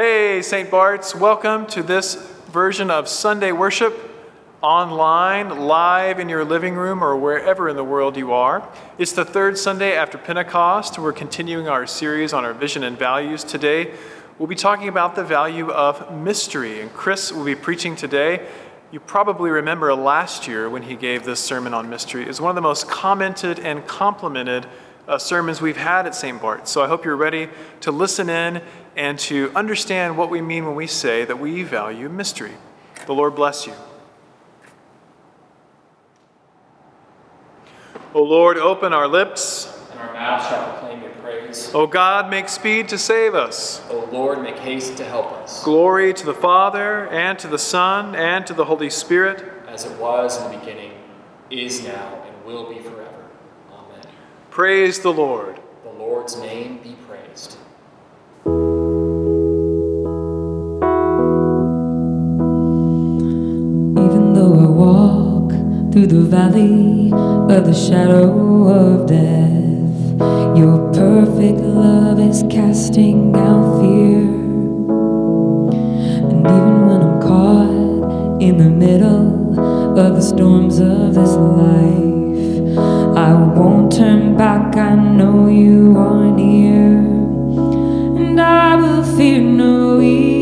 Hey, St. Bart's, welcome to this version of Sunday worship online, live in your living room, or wherever in the world you are. It's the third Sunday after Pentecost. We're continuing our series on our vision and values today. We'll be talking about the value of mystery, and Chris will be preaching today. You probably remember last year when he gave this sermon on mystery. It was one of the most commented and complimented uh, sermons we've had at St. Bart's. So I hope you're ready to listen in and to understand what we mean when we say that we value mystery. The Lord bless you. O Lord, open our lips. And our mouths shall proclaim your praise. O God, make speed to save us. O Lord, make haste to help us. Glory to the Father, and to the Son, and to the Holy Spirit. As it was in the beginning, is now, and will be forever. Amen. Praise the Lord. The Lord's name be praised. Walk through the valley of the shadow of death, your perfect love is casting out fear. And even when I'm caught in the middle of the storms of this life, I won't turn back. I know you are near, and I will fear no evil.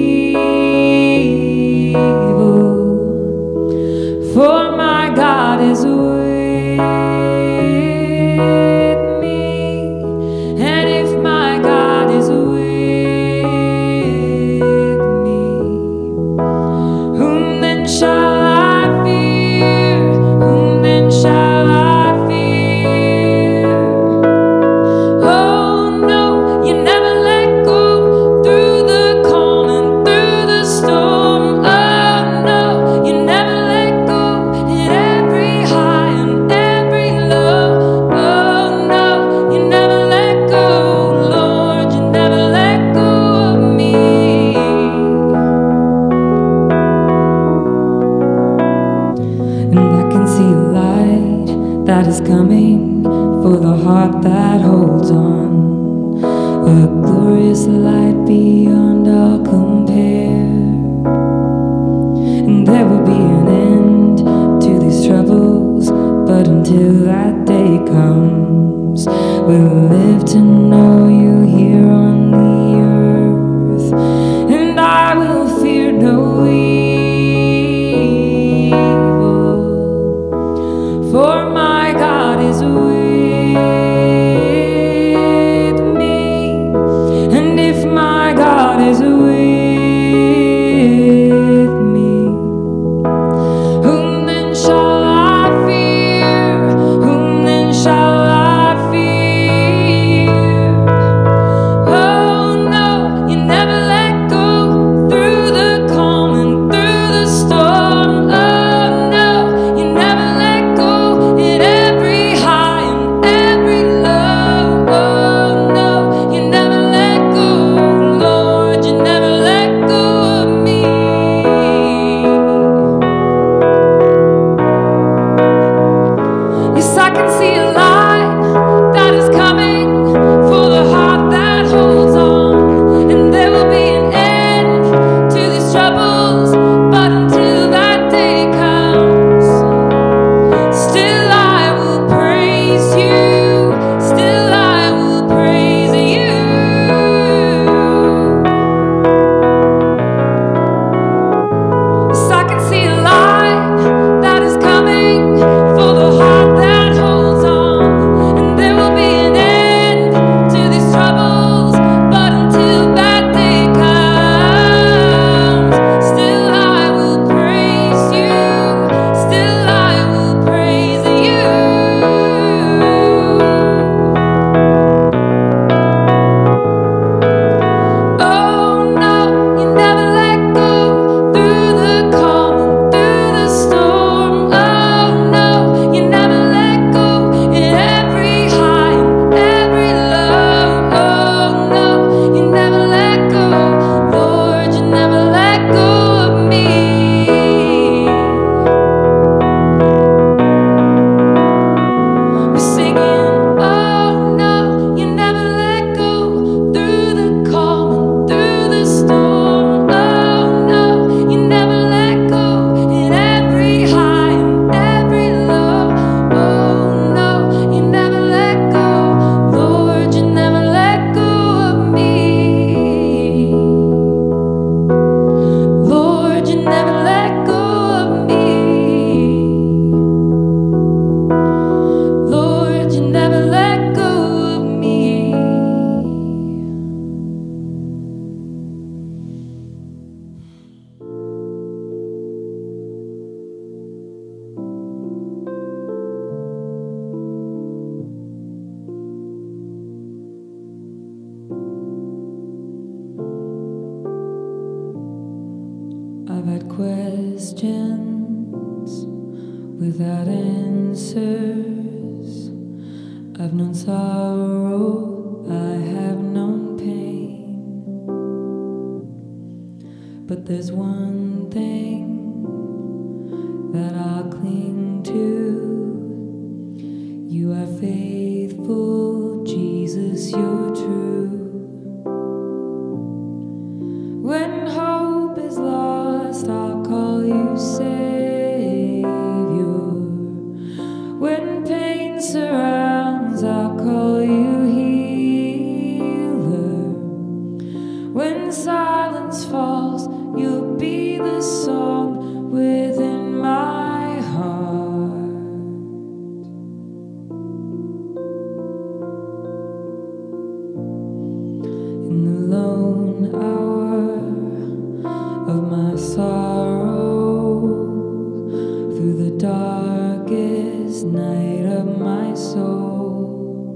without answer. lone hour of my sorrow through the darkest night of my soul.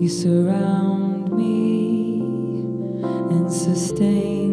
You surround me and sustain.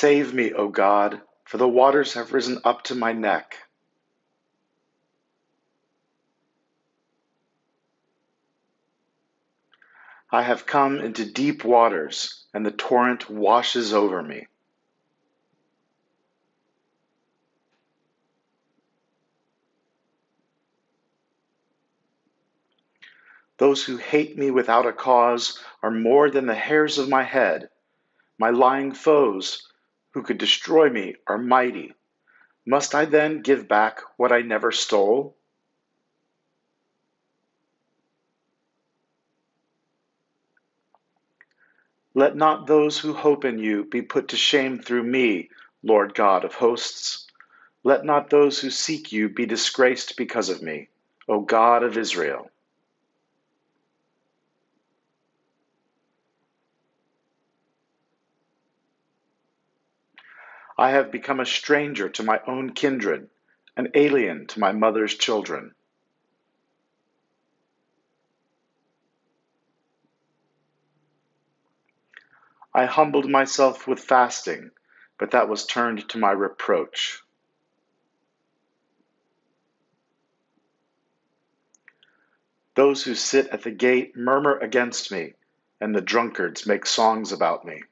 Save me, O God, for the waters have risen up to my neck. I have come into deep waters, and the torrent washes over me. Those who hate me without a cause are more than the hairs of my head. My lying foes who could destroy me are mighty. Must I then give back what I never stole? Let not those who hope in you be put to shame through me, Lord God of hosts. Let not those who seek you be disgraced because of me, O God of Israel. I have become a stranger to my own kindred, an alien to my mother's children. I humbled myself with fasting, but that was turned to my reproach. Those who sit at the gate murmur against me, and the drunkards make songs about me.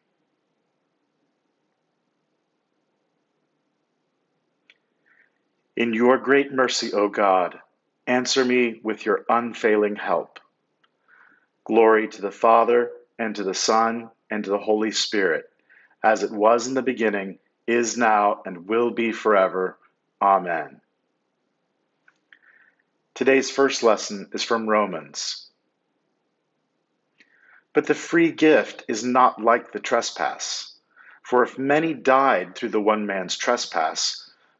In your great mercy, O God, answer me with your unfailing help. Glory to the Father, and to the Son, and to the Holy Spirit, as it was in the beginning, is now, and will be forever. Amen. Today's first lesson is from Romans. But the free gift is not like the trespass. For if many died through the one man's trespass,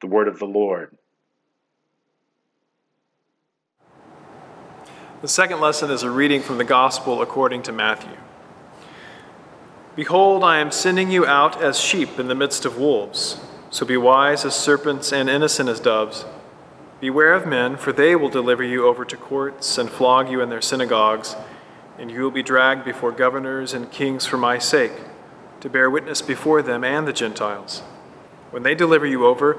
The word of the Lord. The second lesson is a reading from the Gospel according to Matthew. Behold, I am sending you out as sheep in the midst of wolves. So be wise as serpents and innocent as doves. Beware of men, for they will deliver you over to courts and flog you in their synagogues, and you will be dragged before governors and kings for my sake, to bear witness before them and the Gentiles. When they deliver you over,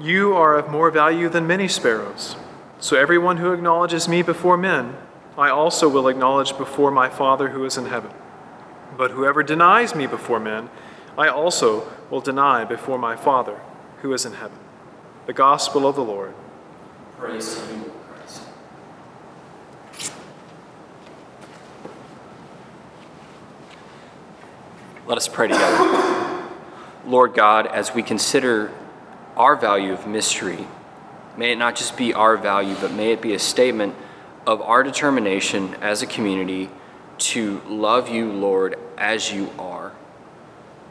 you are of more value than many sparrows. So everyone who acknowledges me before men, I also will acknowledge before my Father who is in heaven. But whoever denies me before men, I also will deny before my Father who is in heaven. The Gospel of the Lord. Praise to you, Christ. Let us pray together. Lord God, as we consider our value of mystery, may it not just be our value, but may it be a statement of our determination as a community to love you, Lord, as you are.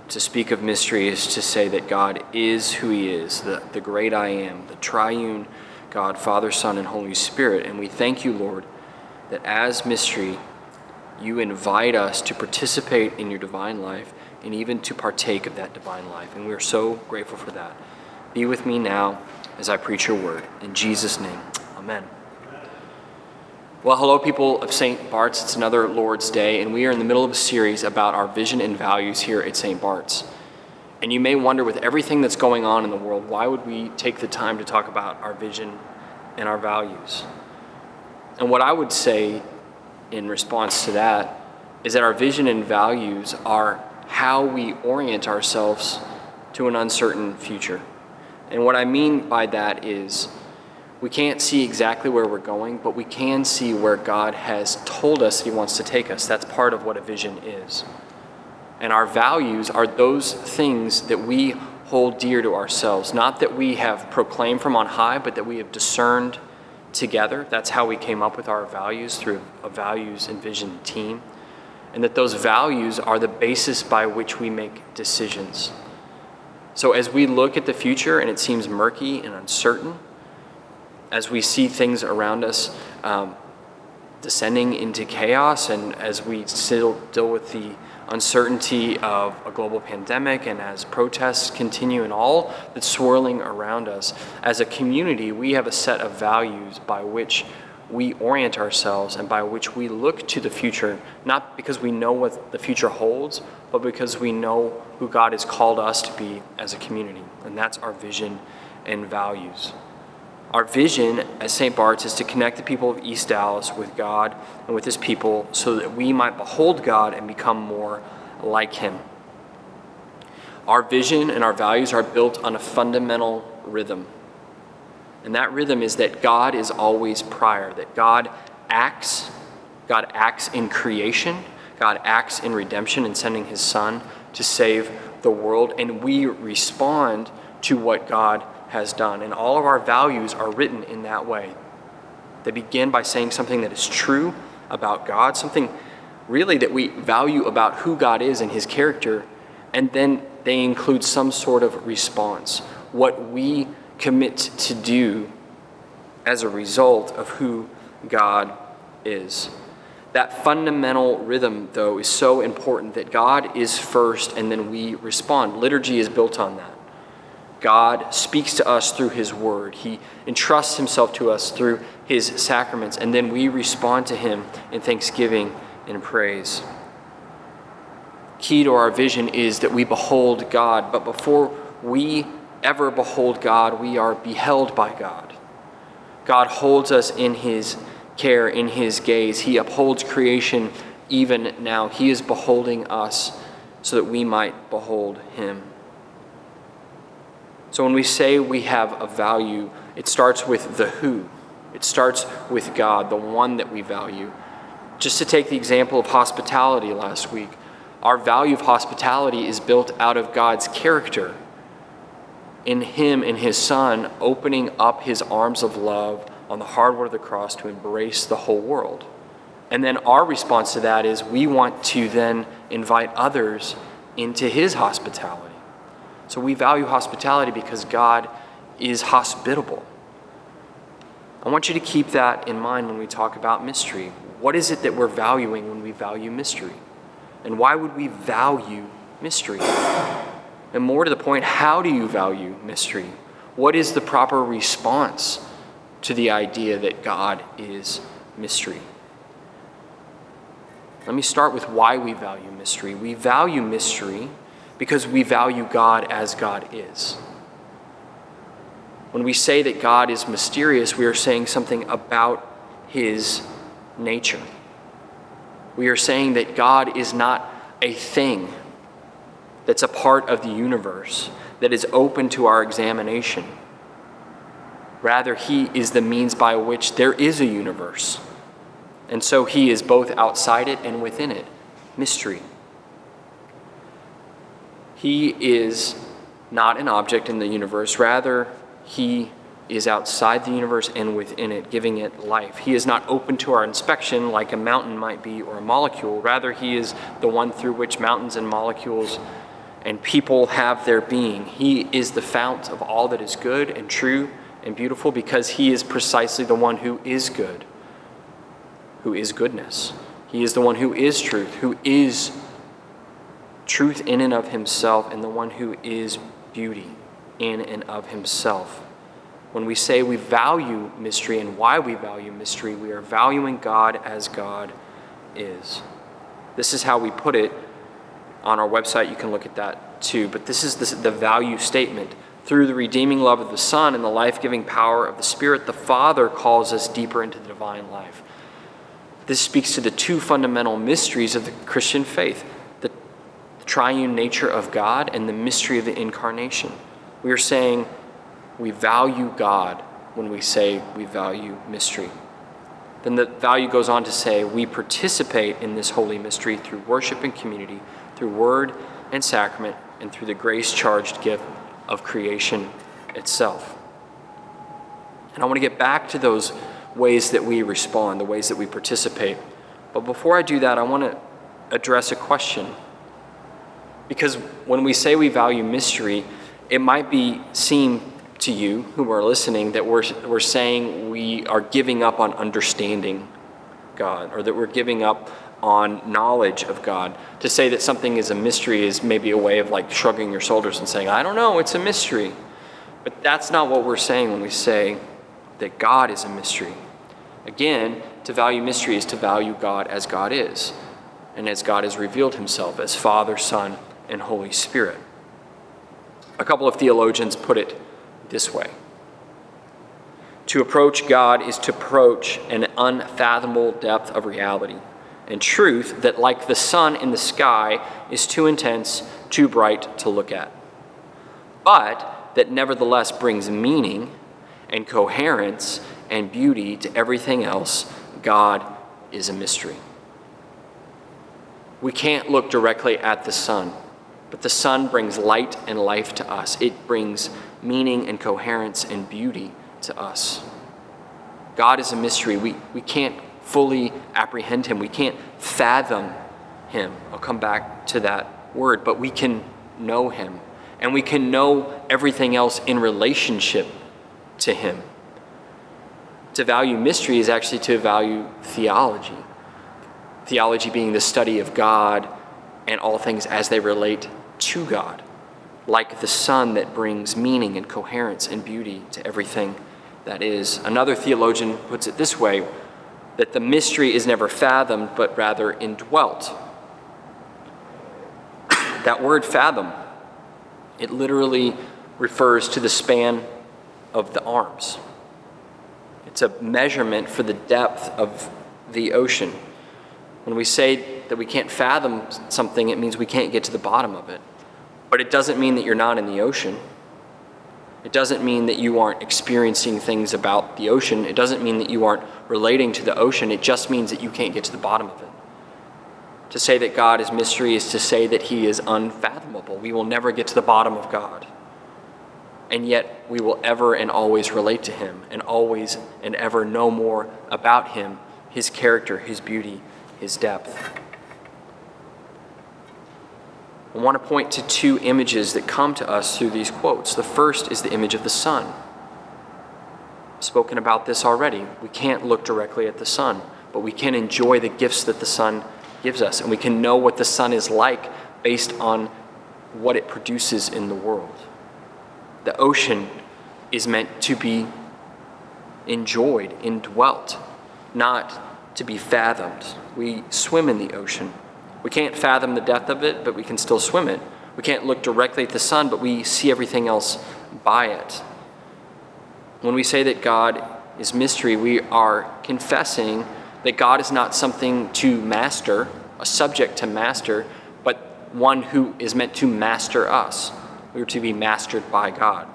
To speak of mystery is to say that God is who He is, the, the great I am, the triune God, Father, Son, and Holy Spirit. And we thank you, Lord, that as mystery, you invite us to participate in your divine life and even to partake of that divine life. And we are so grateful for that. Be with me now as I preach your word. In Jesus' name, amen. Well, hello, people of St. Bart's. It's another Lord's Day, and we are in the middle of a series about our vision and values here at St. Bart's. And you may wonder, with everything that's going on in the world, why would we take the time to talk about our vision and our values? And what I would say in response to that is that our vision and values are how we orient ourselves to an uncertain future. And what I mean by that is we can't see exactly where we're going, but we can see where God has told us He wants to take us. That's part of what a vision is. And our values are those things that we hold dear to ourselves, not that we have proclaimed from on high, but that we have discerned together. That's how we came up with our values through a values and vision team. And that those values are the basis by which we make decisions. So as we look at the future and it seems murky and uncertain, as we see things around us um, descending into chaos, and as we still deal with the uncertainty of a global pandemic, and as protests continue and all that's swirling around us, as a community, we have a set of values by which we orient ourselves and by which we look to the future, not because we know what the future holds, but because we know who God has called us to be as a community. And that's our vision and values. Our vision at St. Bart's is to connect the people of East Dallas with God and with His people so that we might behold God and become more like Him. Our vision and our values are built on a fundamental rhythm. And that rhythm is that God is always prior, that God acts, God acts in creation, God acts in redemption and sending His Son to save the world, and we respond to what God has done. And all of our values are written in that way. They begin by saying something that is true about God, something really that we value about who God is and his character, and then they include some sort of response, what we commit to do as a result of who God is. That fundamental rhythm, though, is so important that God is first and then we respond. Liturgy is built on that. God speaks to us through His Word. He entrusts Himself to us through His sacraments, and then we respond to Him in thanksgiving and praise. Key to our vision is that we behold God, but before we ever behold God, we are beheld by God. God holds us in His care, in His gaze. He upholds creation even now. He is beholding us so that we might behold Him. So when we say we have a value, it starts with the who. It starts with God, the one that we value. Just to take the example of hospitality last week, our value of hospitality is built out of God's character. In Him, in His Son, opening up His arms of love on the hard hardwood of the cross to embrace the whole world. And then our response to that is we want to then invite others into His hospitality. So we value hospitality because God is hospitable. I want you to keep that in mind when we talk about mystery. What is it that we're valuing when we value mystery? And why would we value mystery? And more to the point, how do you value mystery? What is the proper response to the idea that God is mystery? Let me start with why we value mystery. We value mystery because we value God as God is. When we say that God is mysterious, we are saying something about his nature. We are saying that God is not a thing that's a part of the universe that is open to our examination. Rather, he is the means by which there is a universe. And so he is both outside it and within it. Mystery. He is not an object in the universe, rather, He is outside the universe and within it, giving it life. He is not open to our inspection like a mountain might be or a molecule. Rather, He is the one through which mountains and molecules and people have their being. He is the fount of all that is good and true and beautiful because he is precisely the one who is good, who is goodness. He is the one who is truth, who is truth in and of himself, and the one who is beauty in and of himself. When we say we value mystery and why we value mystery, we are valuing God as God is. This is how we put it on our website. You can look at that too. But this is the, the value statement. Through the redeeming love of the Son and the life giving power of the Spirit, the Father calls us deeper into the divine life. This speaks to the two fundamental mysteries of the Christian faith the, triune nature of God and the mystery of the incarnation. We are saying we value God when we say we value mystery. Then the value goes on to say we participate in this holy mystery through worship and community, through word and sacrament, and through the grace charged gift of creation itself. And I want to get back to those ways that we respond, the ways that we participate. But before I do that, I want to address a question. Because when we say we value mystery, it might be seem to you who are listening that we're, we're saying we are giving up on understanding God or that we're giving up on knowledge of God. To say that something is a mystery is maybe a way of like shrugging your shoulders and saying, I don't know, it's a mystery. But that's not what we're saying when we say that God is a mystery. Again, to value mystery is to value God as God is, and as God has revealed himself as Father, Son, and Holy Spirit. A couple of theologians put it this way To approach God is to approach an unfathomable depth of reality and truth that, like the sun in the sky, is too intense, too bright to look at, but that nevertheless brings meaning and coherence and beauty to everything else. God is a mystery. We can't look directly at the sun, but the sun brings light and life to us. It brings meaning and coherence and beauty to us. God is a mystery. We, we can't fully apprehend him, we can't fathom him. I'll come back to that word, but we can know him. And we can know everything else in relationship to him. To value mystery is actually to value theology. Theology being the study of God and all things as they relate to God like the sun that brings meaning and coherence and beauty to everything that is. Another theologian puts it this way that the mystery is never fathomed, but rather indwelt. that word fathom, it literally refers to the span of the arms. It's a measurement for the depth of the ocean. When we say that we can't fathom something, it means we can't get to the bottom of it. But it doesn't mean that you're not in the ocean. It doesn't mean that you aren't experiencing things about the ocean. It doesn't mean that you aren't relating to the ocean. It just means that you can't get to the bottom of it. To say that God is mystery is to say that He is unfathomable. We will never get to the bottom of God. And yet, we will ever and always relate to Him and always and ever know more about Him, His character, His beauty, His depth. I want to point to two images that come to us through these quotes. The first is the image of the sun. I've spoken about this already. We can't look directly at the sun, but we can enjoy the gifts that the sun gives us, and we can know what the sun is like based on what it produces in the world. The ocean is meant to be enjoyed, indwelt, not to be fathomed. We swim in the ocean. We can't fathom the depth of it, but we can still swim it. We can't look directly at the sun, but we see everything else by it. When we say that God is mystery, we are confessing that God is not something to master, a subject to master, but one who is meant to master us. We are to be mastered by God.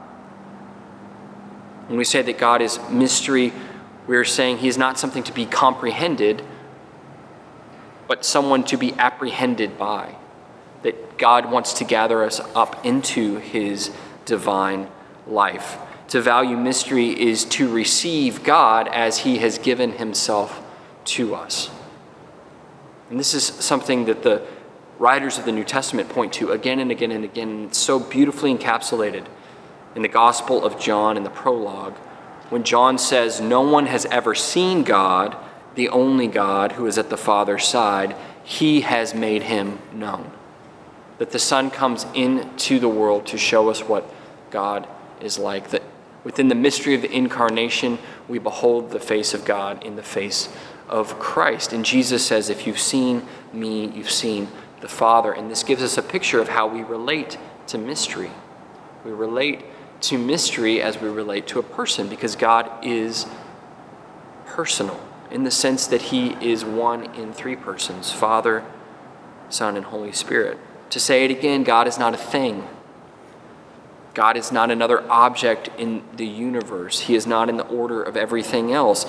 When we say that God is mystery, we are saying He is not something to be comprehended, but someone to be apprehended by. That God wants to gather us up into his divine life. To value mystery is to receive God as he has given himself to us. And this is something that the writers of the New Testament point to again and again and again. It's so beautifully encapsulated in the Gospel of John in the prologue, When John says, No one has ever seen God, the only God who is at the Father's side, he has made him known. That the Son comes into the world to show us what God is like. That within the mystery of the incarnation, we behold the face of God in the face of Christ. And Jesus says, If you've seen me, you've seen the Father. And this gives us a picture of how we relate to mystery. We relate to mystery as we relate to a person because God is personal in the sense that He is one in three persons Father, Son, and Holy Spirit. To say it again, God is not a thing. God is not another object in the universe. He is not in the order of everything else.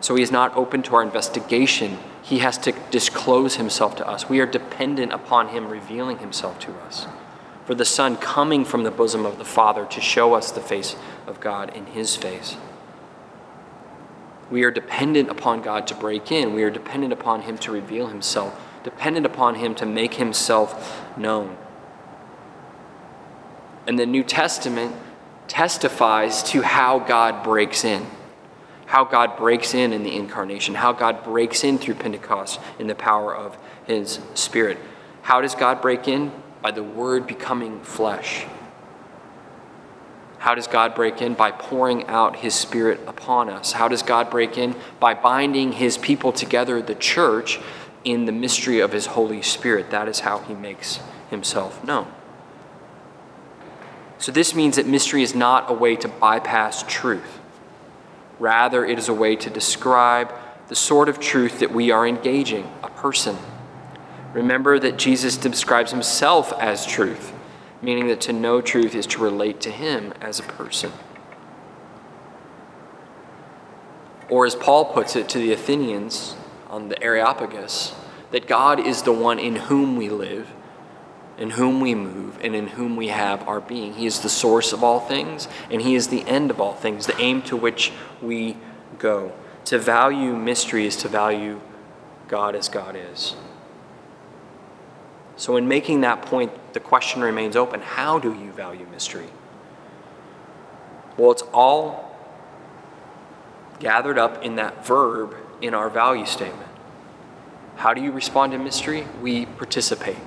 So he is not open to our investigation. He has to disclose himself to us. We are dependent upon him revealing himself to us. For the Son coming from the bosom of the Father to show us the face of God in his face. We are dependent upon God to break in. We are dependent upon him to reveal himself, dependent upon him to make himself known. And the New Testament testifies to how God breaks in, how God breaks in in the incarnation, how God breaks in through Pentecost in the power of his Spirit. How does God break in? By the Word becoming flesh. How does God break in? By pouring out His Spirit upon us. How does God break in? By binding His people together, the church, in the mystery of His Holy Spirit. That is how He makes Himself known. So, this means that mystery is not a way to bypass truth. Rather, it is a way to describe the sort of truth that we are engaging, a person. Remember that Jesus describes himself as truth, meaning that to know truth is to relate to him as a person. Or, as Paul puts it to the Athenians on the Areopagus, that God is the one in whom we live in whom we move, and in whom we have our being. He is the source of all things, and He is the end of all things, the aim to which we go. To value mystery is to value God as God is. So, in making that point, the question remains open how do you value mystery? Well, it's all gathered up in that verb in our value statement. How do you respond to mystery? We participate.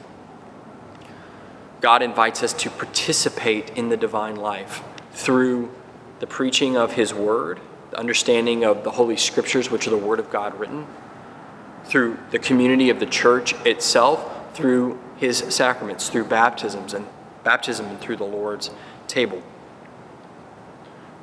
God invites us to participate in the divine life through the preaching of His Word, the understanding of the Holy Scriptures, which are the Word of God written, through the community of the church itself, through His sacraments, through baptisms and baptism and through the Lord's table.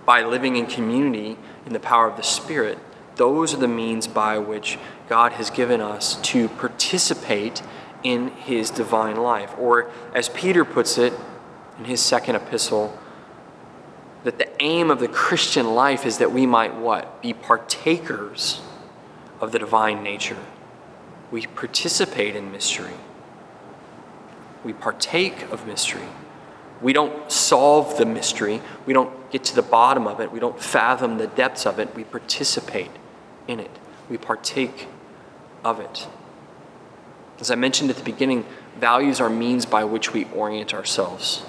By living in community in the power of the Spirit, those are the means by which God has given us to participate in his divine life. Or, as Peter puts it in his second epistle, that the aim of the Christian life is that we might what? Be partakers of the divine nature. We participate in mystery. We partake of mystery. We don't solve the mystery. We don't get to the bottom of it. We don't fathom the depths of it. We participate in it. We partake of it. As I mentioned at the beginning, values are means by which we orient ourselves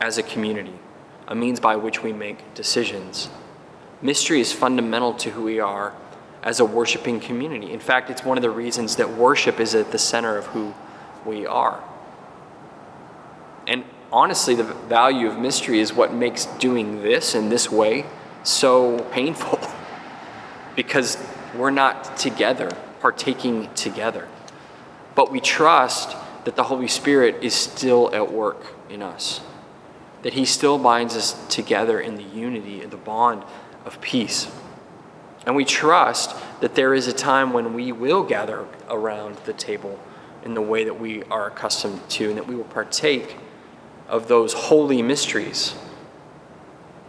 as a community, a means by which we make decisions. Mystery is fundamental to who we are as a worshiping community. In fact, it's one of the reasons that worship is at the center of who we are. And honestly, the value of mystery is what makes doing this in this way so painful. Because we're not together, partaking together. But we trust that the Holy Spirit is still at work in us, that He still binds us together in the unity, and the bond of peace. And we trust that there is a time when we will gather around the table in the way that we are accustomed to, and that we will partake of those holy mysteries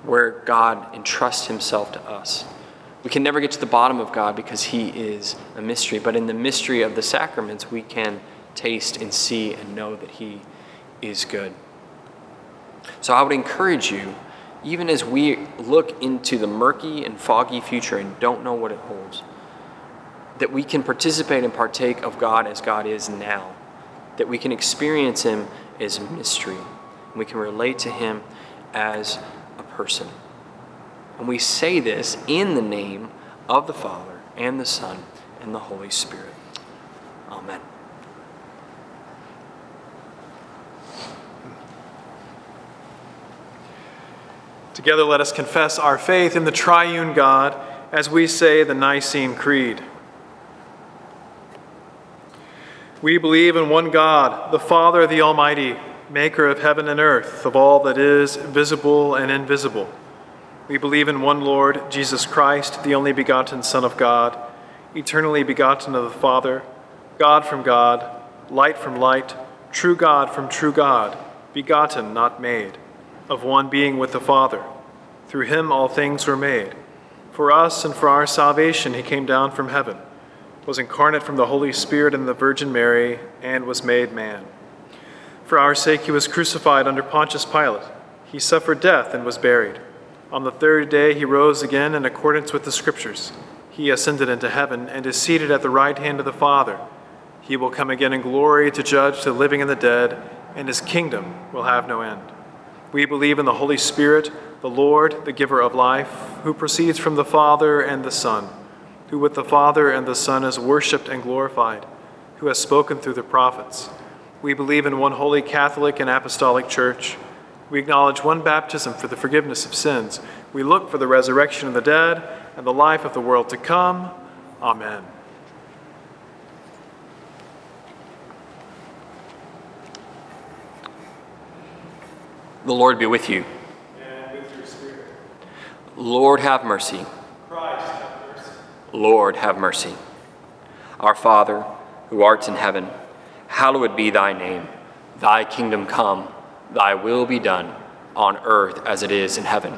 where God entrusts Himself to us. We can never get to the bottom of God because He is a mystery. But in the mystery of the sacraments, we can taste and see and know that He is good. So I would encourage you, even as we look into the murky and foggy future and don't know what it holds, that we can participate and partake of God as God is now, that we can experience Him as mystery, we can relate to Him as a person. And we say this in the name of the Father, and the Son, and the Holy Spirit. Amen. Together, let us confess our faith in the triune God as we say the Nicene Creed. We believe in one God, the Father, the Almighty, maker of heaven and earth, of all that is visible and invisible. We believe in one Lord, Jesus Christ, the only begotten Son of God, eternally begotten of the Father, God from God, light from light, true God from true God, begotten, not made, of one being with the Father. Through him all things were made. For us and for our salvation he came down from heaven, was incarnate from the Holy Spirit and the Virgin Mary, and was made man. For our sake he was crucified under Pontius Pilate. He suffered death and was buried. On the third day he rose again in accordance with the Scriptures. He ascended into heaven and is seated at the right hand of the Father. He will come again in glory to judge the living and the dead, and his kingdom will have no end. We believe in the Holy Spirit, the Lord, the giver of life, who proceeds from the Father and the Son, who with the Father and the Son is worshiped and glorified, who has spoken through the prophets. We believe in one holy Catholic and Apostolic Church. We acknowledge one baptism for the forgiveness of sins. We look for the resurrection of the dead and the life of the world to come. Amen. The Lord be with you. And with your spirit. Lord, have mercy. Christ, have mercy. Lord, have mercy. Our Father, who art in heaven, hallowed be thy name. Thy kingdom come, thy will be done, on earth as it is in heaven.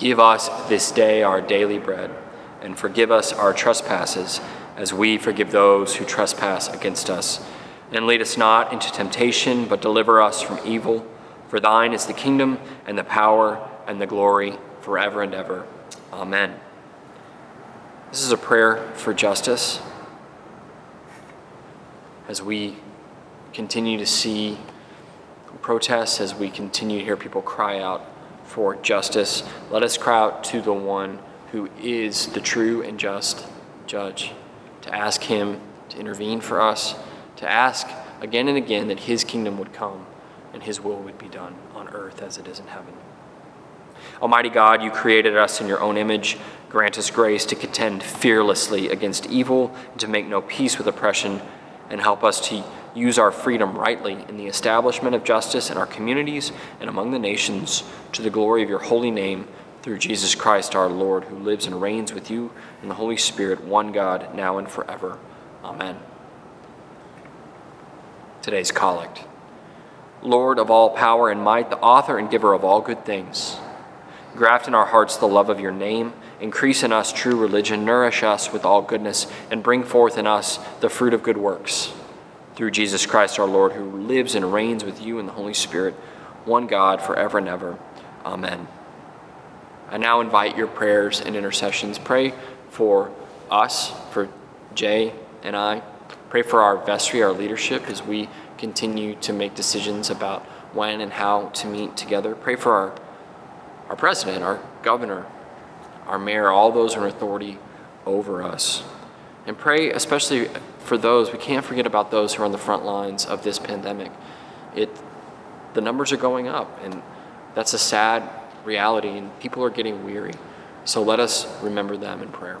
Give us this day our daily bread, and forgive us our trespasses, as we forgive those who trespass against us. And lead us not into temptation, but deliver us from evil. For thine is the kingdom, and the power, and the glory, forever and ever. Amen. This is a prayer for justice as we continue to see protests, as we continue to hear people cry out for justice, let us cry out to the one who is the true and just judge, to ask him to intervene for us, to ask again and again that his kingdom would come and his will would be done on earth as it is in heaven. Almighty God, you created us in your own image. Grant us grace to contend fearlessly against evil and to make no peace with oppression, and help us to use our freedom rightly in the establishment of justice in our communities and among the nations to the glory of your holy name through Jesus Christ our Lord, who lives and reigns with you in the Holy Spirit, one God, now and forever. Amen. Today's collect. Lord of all power and might, the author and giver of all good things, graft in our hearts the love of your name, increase in us true religion, nourish us with all goodness, and bring forth in us the fruit of good works. Through Jesus Christ our Lord, who lives and reigns with you in the Holy Spirit, one God, forever and ever. Amen. I now invite your prayers and intercessions. Pray for us, for Jay and I. Pray for our vestry, our leadership, as we continue to make decisions about when and how to meet together. Pray for our, our president, our governor, our mayor, all those in authority over us. And pray especially for those, we can't forget about those who are on the front lines of this pandemic. It, the numbers are going up, and that's a sad reality, and people are getting weary. So let us remember them in prayer.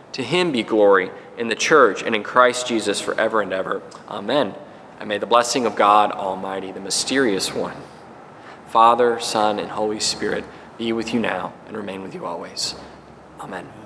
To him be glory in the church and in Christ Jesus forever and ever. Amen. And may the blessing of God Almighty, the mysterious one, Father, Son, and Holy Spirit, be with you now and remain with you always. Amen.